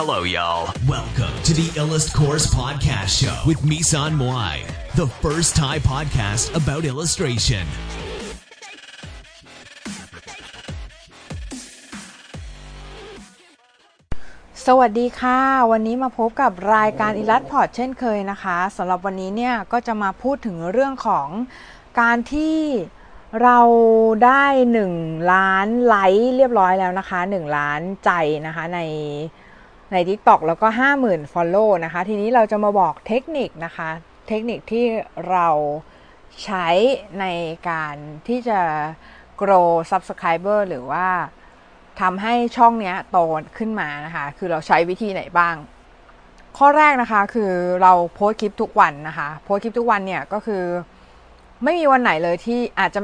Hello, y'all. Welcome to the Illust Course Podcast Show with Misan Moai, the first Thai podcast about illustration. สวัสดีค่ะ วันนี้มาพบกับรายการอิลัสพอร์ตเช่นเคยนะคะสำหรับวันนี้เนี่ยก็จะมาพูดถึงเรื่องของการที่เราได้ 1 ล้านไลค์เรียบร้อยแล้วนะคะ 1 ล้านใจนะคะใน ใน TikTok แล้วก็ 50,000 Follow นะคะ ทีนี้เราจะมาบอกเทคนิคนะคะ เทคนิคที่เราใช้ในการที่จะ grow subscriber หรือว่าทำให้ช่องเนี้ยโตขึ้นมานะคะ คือเราใช้วิธีไหนบ้าง ข้อแรกนะคะคือเราโพสคลิปทุกวันนะคะ โพสคลิปทุกวันเนี่ยก็คือไม่มีวันไหนเลยที่อาจจะ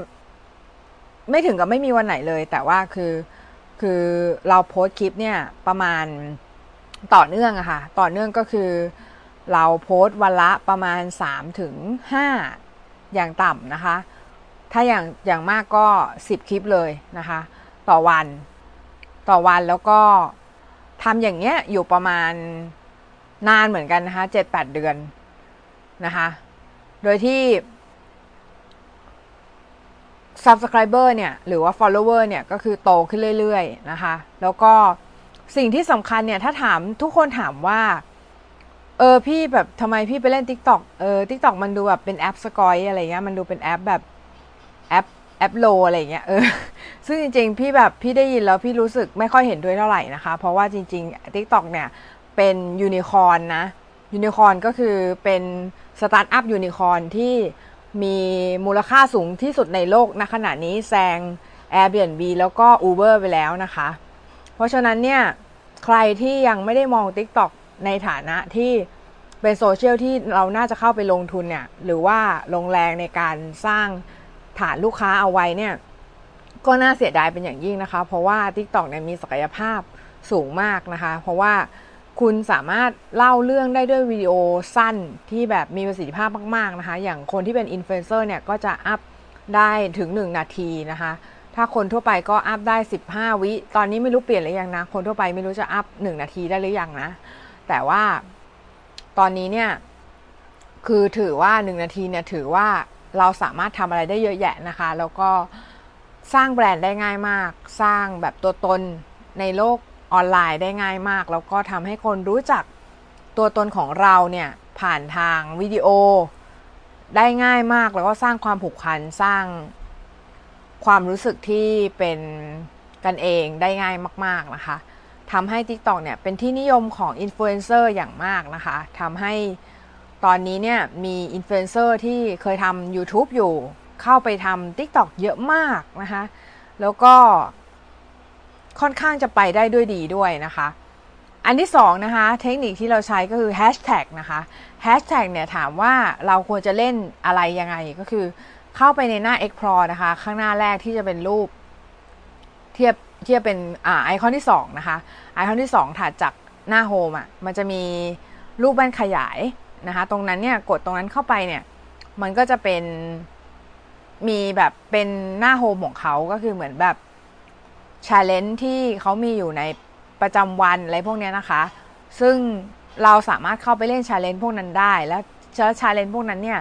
ไม่ถึงกับไม่มีวันไหนเลย แต่ว่าคือคือเราโพสคลิปเนี่ยประมาณ ต่อเนื่องอะค่ะ ต่อเนื่องก็คือ เราโพสวันละประมาณ 3 ถึง 5 อย่างต่ำนะคะ ถ้าอย่างอย่างมากก็ 10 คลิปเลยนะคะ ต่อวัน ต่อวันแล้วก็ทำอย่างเงี้ยอยู่ประมาณนานเหมือนกันนะคะเจ็ดแปดเดือนนะคะ โดยที่ subscriber เนี่ย หรือว่า follower เนี่ย ก็คือโตขึ้นเรื่อย ๆ นะคะ แล้วก็ สิ่งที่สำคัญเนี่ยถ้าถามทุกคนถามว่า เออพี่แบบทำไมพี่ไปเล่น TikTok เออ TikTok มันดูแบบเป็นแอปสกอยอะไรเงี้ยมันดูเป็นแอปแบบแอปแอปโลอะไรเงี้ยเออซึ่งจริง ๆ พี่แบบพี่ได้ยินแล้วพี่รู้สึกไม่ค่อยเห็นด้วยเท่าไหร่นะคะ เพราะว่าจริง ๆ TikTok เนี่ยเป็นยูนิคอนนะยูนิคอนก็คือเป็นสตาร์ทอัพยูนิคอนที่มีมูลค่าสูงที่สุดในโลกณขณะนี้แซง Airbnb แล้วก็ Uber ไปแล้วนะคะ เพราะฉะนั้นเนี่ยใครที่ยังไม่ได้มอง TikTok ในฐานะที่เป็นโซเชียลที่เราน่าจะเข้าไปลงทุนเนี่ยหรือว่าลงแรงในการสร้างฐานลูกค้าเอาไว้เนี่ยก็น่าเสียดายเป็นอย่างยิ่งนะคะ เพราะว่า TikTok เนี่ยมีศักยภาพสูงมากนะคะ เพราะว่าคุณสามารถเล่าเรื่องได้ด้วยวิดีโอสั้นที่แบบมีประสิทธิภาพมาก ๆ นะคะ อย่างคนที่เป็นอินฟลูเอนเซอร์เนี่ยก็จะอัพได้ถึง 1 นาทีนะคะ ถ้าคนทั่วไปก็อัพได้ 15 วิ ตอนนี้ไม่รู้เปลี่ยนหรือยังนะ คนทั่วไปไม่รู้จะอัพ1นาทีได้หรือยังนะ แต่ว่าตอนนี้เนี่ย คือถือว่า 1 นาทีเนี่ยถือว่าเราสามารถทำอะไรได้เยอะแยะนะคะ แล้วก็สร้างแบรนด์ได้ง่ายมาก สร้างแบบตัวตนในโลกออนไลน์ได้ง่ายมาก แล้วก็ทำให้คนรู้จักตัวตนของเราเนี่ยผ่านทางวิดีโอได้ง่ายมาก แล้วก็สร้างความผูกพันสร้าง ความรู้สึกที่เป็นกันเองได้ง่ายมาก ๆนะคะทำให้ TikTok เนี่ยเป็นที่นิยมของอินฟลูเอนเซอร์อย่างมากนะคะทำให้ตอนนี้เนี่ยมีอินฟลูเอนเซอร์ที่เคยทำ YouTube อยู่เข้าไปทำ TikTok เยอะมากนะคะ แล้วก็ค่อนข้างจะไปได้ด้วยดีด้วยนะคะ อันที่สองนะคะ เทคนิคที่เราใช้ก็คือ Hashtag นะคะ Hashtag เนี่ยถามว่าเราควรจะเล่นอะไรยังไงก็คือ เข้าไปในหน้า Explore นะคะ ข้างหน้าแรกที่จะเป็นรูป เทียบเทียบเป็นอ่าไอคอนที่ 2 นะคะ ไอคอนที่ 2 ถัดจากหน้าโฮมอะมันจะมีรูปแว่นขยายนะคะ ตรงนั้นเนี่ยกดตรงนั้นเข้าไปเนี่ยมันก็จะเป็นมีแบบเป็นหน้า home ของเขาก็คือเหมือนแบบ challenge ที่เขามีอยู่ในประจำวันอะไรพวกนี้นะคะ ซึ่งเราสามารถเข้าไปเล่น challenge พวกนั้นได้ แล้ว challenge พวกนั้นเนี่ย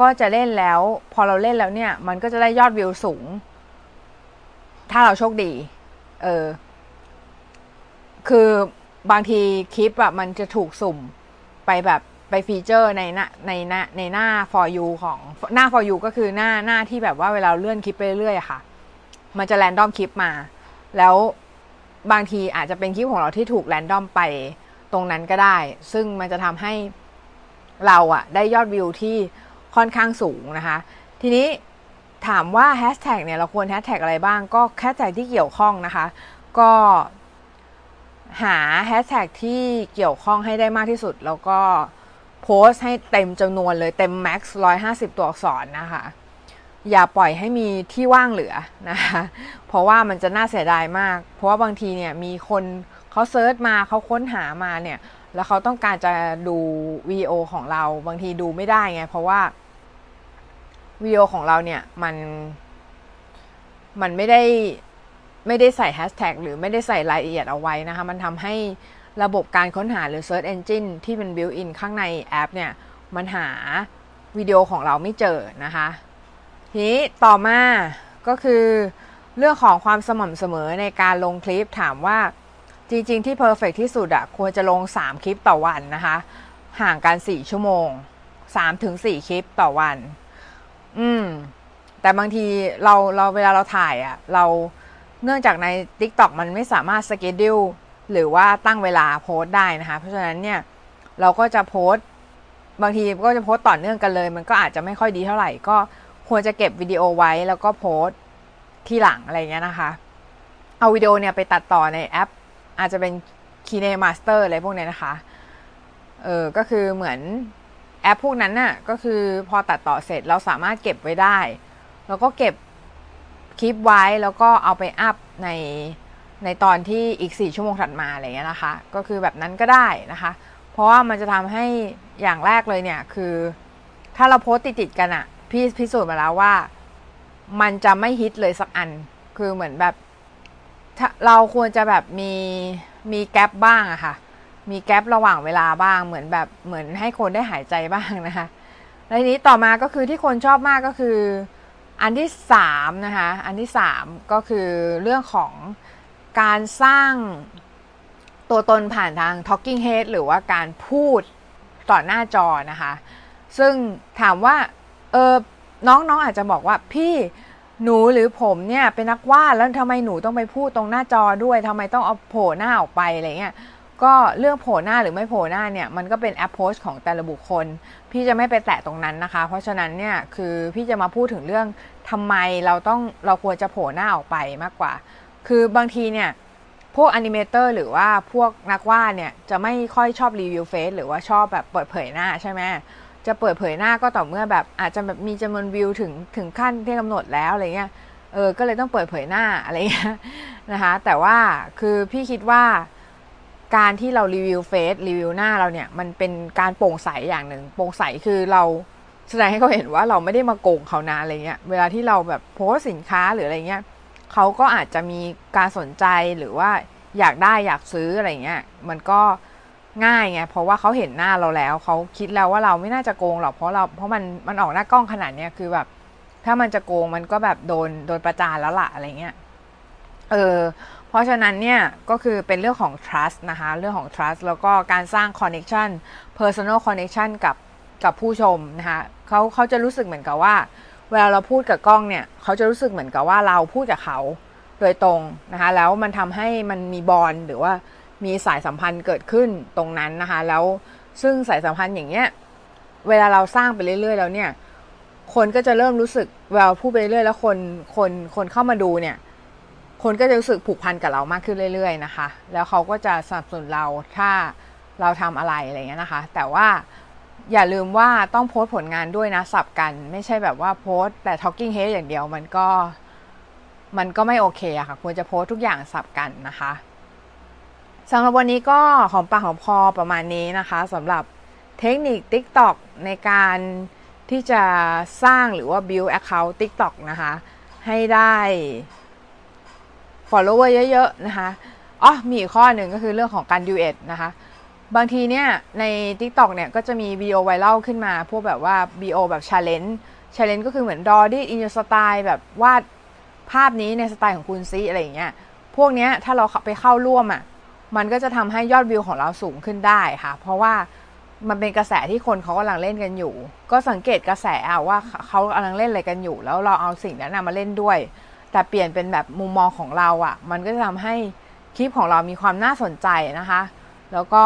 ก็จะเล่นแล้ว พอเราเล่นแล้วเนี่ย มันก็จะได้ยอดวิวสูง ถ้าเราโชคดี เออ คือบางทีคลิปอะมันจะถูกสุ่มไปแบบไป feature ในหน้าในหน้าในหน้า for you ของหน้า for you ก็คือหน้าหน้าที่แบบว่าเวลาเลื่อนคลิปไปเรื่อยๆค่ะ มันจะ random คลิปมา แล้วบางทีอาจจะเป็นคลิปของเราที่ถูก random ไปตรงนั้นก็ได้ ซึ่งมันจะทำให้เราอะได้ยอดวิวที่ ค่อนข้างสูงนะคะ ทีนี้ถามว่าแฮชแท็กเนี่ยเราควรแฮชแท็กอะไรบ้าง ก็แฮชแท็กที่เกี่ยวข้องนะคะ ก็หาแฮชแท็กที่เกี่ยวข้องให้ได้มากที่สุด แล้วก็โพสต์ให้เต็มจำนวนเลยเต็ม max ร้อยห้าสิบตัวอักษรนะคะ อย่าปล่อยให้มีที่ว่างเหลือนะคะ เพราะว่ามันจะน่าเสียดายมาก เพราะว่าบางทีเนี่ยมีคนเขา search มาเขาค้นหามาเนี่ย แล้วเขาต้องการจะดูวิดีโอของเราบางทีดูไม่ได้ไง เพราะว่า วิดีโอของเราเนี่ยมันมันไม่ได้ไม่ได้ใส่แฮชแท็กหรือไม่ได้ใส่รายละเอียดเอาไว้นะคะ มันทำให้ระบบการค้นหาหรือ Search Engine ที่เป็น built-in ข้างในแอปเนี่ย มันหาวิดีโอของเราไม่เจอนะคะ ทีนี้ต่อมาก็คือเรื่องของความสม่ำเสมอในการลงคลิปถามว่าจริง ๆ ที่ perfect ที่สุดอะควรจะลง 3 คลิปต่อวันนะคะ ห่างกัน 4 ชั่วโมง 3-4 คลิปต่อวัน อืม แต่บางทีเราเราเวลาเราถ่ายอะเราเนื่องจากใน TikTok มันไม่สามารถสเกจดิวหรือว่าตั้งเวลาโพสได้นะคะ เพราะฉะนั้นเนี่ย เราก็จะโพสบางทีก็จะโพสต่อเนื่องกันเลย มันก็อาจจะไม่ค่อยดีเท่าไหร่ ก็ควรจะเก็บวิดีโอไว้แล้วก็โพสที่หลังอะไรเงี้ยนะคะ เอาวิดีโอเนี่ยไปตัดต่อในแอป อาจจะเป็น Kine Master อะไรพวกนี้นะคะ เออ ก็คือเหมือน แอปพวกนั้นน่ะก็คือพอตัดต่อเสร็จเราสามารถเก็บไว้ได้ แล้วก็เก็บคลิปไว้แล้วก็เอาไปอัพในในตอนที่อีก 4 ชั่วโมงถัดมาอะไรเงี้ยนะคะ ก็คือแบบนั้นก็ได้นะคะ เพราะว่ามันจะทำให้อย่างแรกเลยเนี่ยคือ ถ้าเราโพสติดๆกันอะพี่พิสูจน์มาแล้วว่า มันจะไม่ฮิตเลยสักอัน คือเหมือนแบบเราควรจะแบบมีมีแกลบบ้างอะค่ะ มีแกลบระหว่างเวลาบ้าง เหมือนแบบเหมือนให้คนได้หายใจบ้างนะคะแล้วทีนี้ต่อมาก็คือที่คนชอบมากก็คือ อันที่สามนะคะอันที่สามก็คือเรื่องของการสร้างตัวตนผ่านทาง talking head หรือว่าการพูดต่อหน้าจอนะคะ ซึ่งถามว่าเออน้องๆออาจจะบอกว่าพี่หนูหรือผมเนี่ยเป็นนักวาดแล้วทำไมหนูต้องไปพูดตรงหน้าจอด้วยทำไมต้องเอาโผล่หน้าออกไปอะไรเงี้ย ก็เรื่องโผล่หน้าหรือไม่โผล่หน้าเนี่ยมันก็เป็น approach ของแต่ละบุคคล พี่จะไม่ไปแตะตรงนั้นนะคะ เพราะฉะนั้นเนี่ยคือพี่จะมาพูดถึงเรื่องทำไมเราต้องเราควรจะโผล่หน้าออกไปมากกว่า คือบางทีเนี่ยพวก animator หรือว่าพวกนักวาดเนี่ยจะไม่ค่อยชอบ reveal face หรือว่าชอบแบบเปิดเผยหน้าใช่ไหมจะเปิดเผยหน้าก็ต่อเมื่อแบบอาจจะแบบมีจำนวนวิวถึงถึงขั้นที่กำหนดแล้วอะไรเงี้ยเออก็เลยต้องเปิดเผยหน้าอะไรเงี้ยนะคะแต่ว่าคือพี่คิดว่า การที่เรารีวิวเฟซรีวิวหน้าเราเนี่ย มันเป็นการโปร่งใสอย่างหนึ่งโปร่งใสคือเราแสดงให้เขาเห็นว่าเราไม่ได้มาโกงเขานะอะไรเงี้ย เวลาที่เราแบบโพสสินค้าหรืออะไรเงี้ยเขาก็อาจจะมีการสนใจหรือว่าอยากได้อยากซื้ออะไรเงี้ย มันก็ง่ายไงเพราะว่าเขาเห็นหน้าเราแล้วเขาคิดแล้วว่าเราไม่น่าจะโกงหรอกเพราะเราเพราะมันมันออกหน้ากล้องขนาดเนี้ยคือแบบ ถ้ามันจะโกงมันก็แบบโดนโดนประจานแล้วล่ะอะไรเงี้ย เออเพราะฉะนั้นเนี่ยก็คือเป็นเรื่องของ trust นะคะ เรื่องของ trust แล้วก็การสร้าง connection personal connection กับกับผู้ชมนะคะเขาเขาจะรู้สึกเหมือนกับว่า เวลาเราพูดกับกล้องเนี่ยเขาจะรู้สึกเหมือนกับว่าเราพูดกับเขาโดยตรงนะคะแล้วมันทำให้มันมีบอลหรือว่ามีสายสัมพันธ์เกิดขึ้นตรงนั้นนะคะ แล้วซึ่งสายสัมพันธ์อย่างเงี้ยเวลาเราสร้างไปเรื่อยๆ แล้วเนี่ย คนก็จะเริ่มรู้สึกเวลาพูดไปเรื่อยแล้วคนคนคนเข้ามาดูเนี่ย คนก็จะรู้สึกผูกพันกับเรามากขึ้นเรื่อย ๆ นะคะ แล้วเขาก็จะสนับสนุนเราถ้าเราทำอะไรอะไรเงี้ยนะคะ แต่ว่าอย่าลืมว่าต้องโพสผลงานด้วยนะสับกัน ไม่ใช่แบบว่าโพสแต่ talking head อย่างเดียวมันก็มันก็ไม่โอเคอะค่ะ ควรจะโพสทุกอย่างสับกันนะคะสำหรับวันนี้ก็หอมปากหอมคอประมาณนี้นะคะสำหรับเทคนิค TikTok ในการที่จะสร้างหรือว่า build account TikTok นะคะ ให้ได้ follower เยอะๆนะคะอ๋อมีอีกข้อหนึ่งก็คือเรื่องของการ duet นะคะบางทีเนี่ยใน TikTok เนี่ยก็จะมีวิดีโอไวรัลขึ้นมาพวกแบบว่าวิดีโอแบบ challenge challenge ก็คือเหมือน draw it in your style แบบวาดภาพนี้ในสไตล์ของคุณซิอะไรอย่างเงี้ยพวกเนี้ยถ้าเราไปเข้าร่วมอะ่ะมันก็จะทำให้ยอดวิวของเราสูงขึ้นได้ค่ะ เพราะว่ามันเป็นกระแสที่คนเขากำลังเล่นกันอยู่ ก็สังเกตกระแสเอาว่าเขากำลังเล่นอะไรกันอยู่ แล้วเราเอาสิ่งนั้นมาเล่นด้วย แต่เปลี่ยนเป็นแบบมุมมองของเราอะ่ะ มันก็จะทำให้คลิปของเรามีความน่าสนใจนะคะ แล้วก็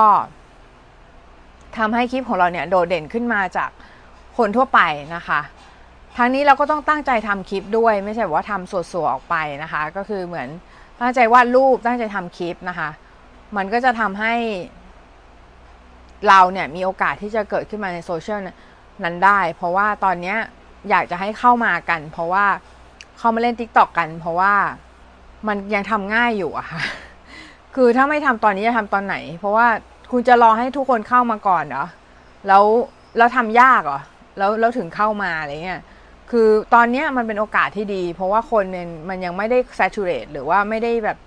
ทำให้คลิปของเราเนี่ยโดดเด่นขึ้นมาจากคนทั่วไปนะคะทั้งนี้เราก็ต้องตั้งใจทำคลิปด้วย ไม่ใช่ว่าทำสดๆออกไปนะคะ ก็คือเหมือนตั้งใจวาดรูปตั้งใจทำคลิปนะคะ มันก็จะทำให้ เราเนี่ยมีโอกาสที่จะเกิดขึ้นมาในโซเชียลนั้นได้ เพราะว่าตอนนี้อยากจะให้เข้ามากัน เพราะว่า เขามาเล่นทิกตอกกัน เพราะว่ามันยังทำง่ายอยู่อะค่ะ คือถ้าไม่ทำตอนนี้จะทำตอนไหน เพราะว่าคุณจะรอให้ทุกคนเข้ามาก่อนเหรอ แล้วแล้วทำยากเหรอ แล้วแล้วถึงเข้ามาอะไรเงี้ย คือตอนนี้มันเป็นโอกาสที่ดี เพราะว่าคนมันมันยังไม่ได้ saturate หรือว่าไม่ได้แบบ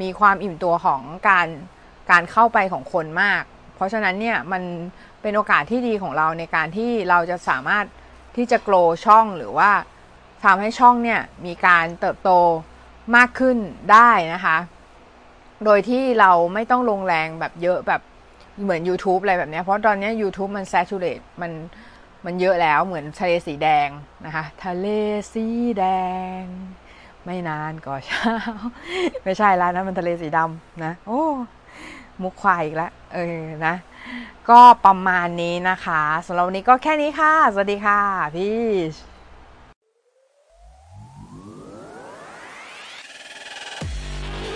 มีความอิ่มตัวของการการเข้าไปของคนมาก เพราะฉะนั้นเนี่ยมันเป็นโอกาสที่ดีของเราในการที่เราจะสามารถที่จะโกลช่องหรือว่า ทำให้ช่องเนี่ยมีการเติบโตมากขึ้นได้นะคะ โดยที่เราไม่ต้องลงแรงแบบเยอะแบบเหมือน YouTube อะไรแบบนี้ เพราะตอนนี้ YouTube มัน saturate มันมันเยอะแล้วเหมือนทะเลสีแดงนะคะ ทะเลสีแดง ไม่นานก็เช้า ไม่ใช่แล้วนะมันทะเลสีดำนะ โอ้มุกควายอีกแล้วเออนะ ก็ประมาณนี้นะคะสำหรับวันนี้ก็แค่นี้ค่ะ สวัสดีค่ะพี่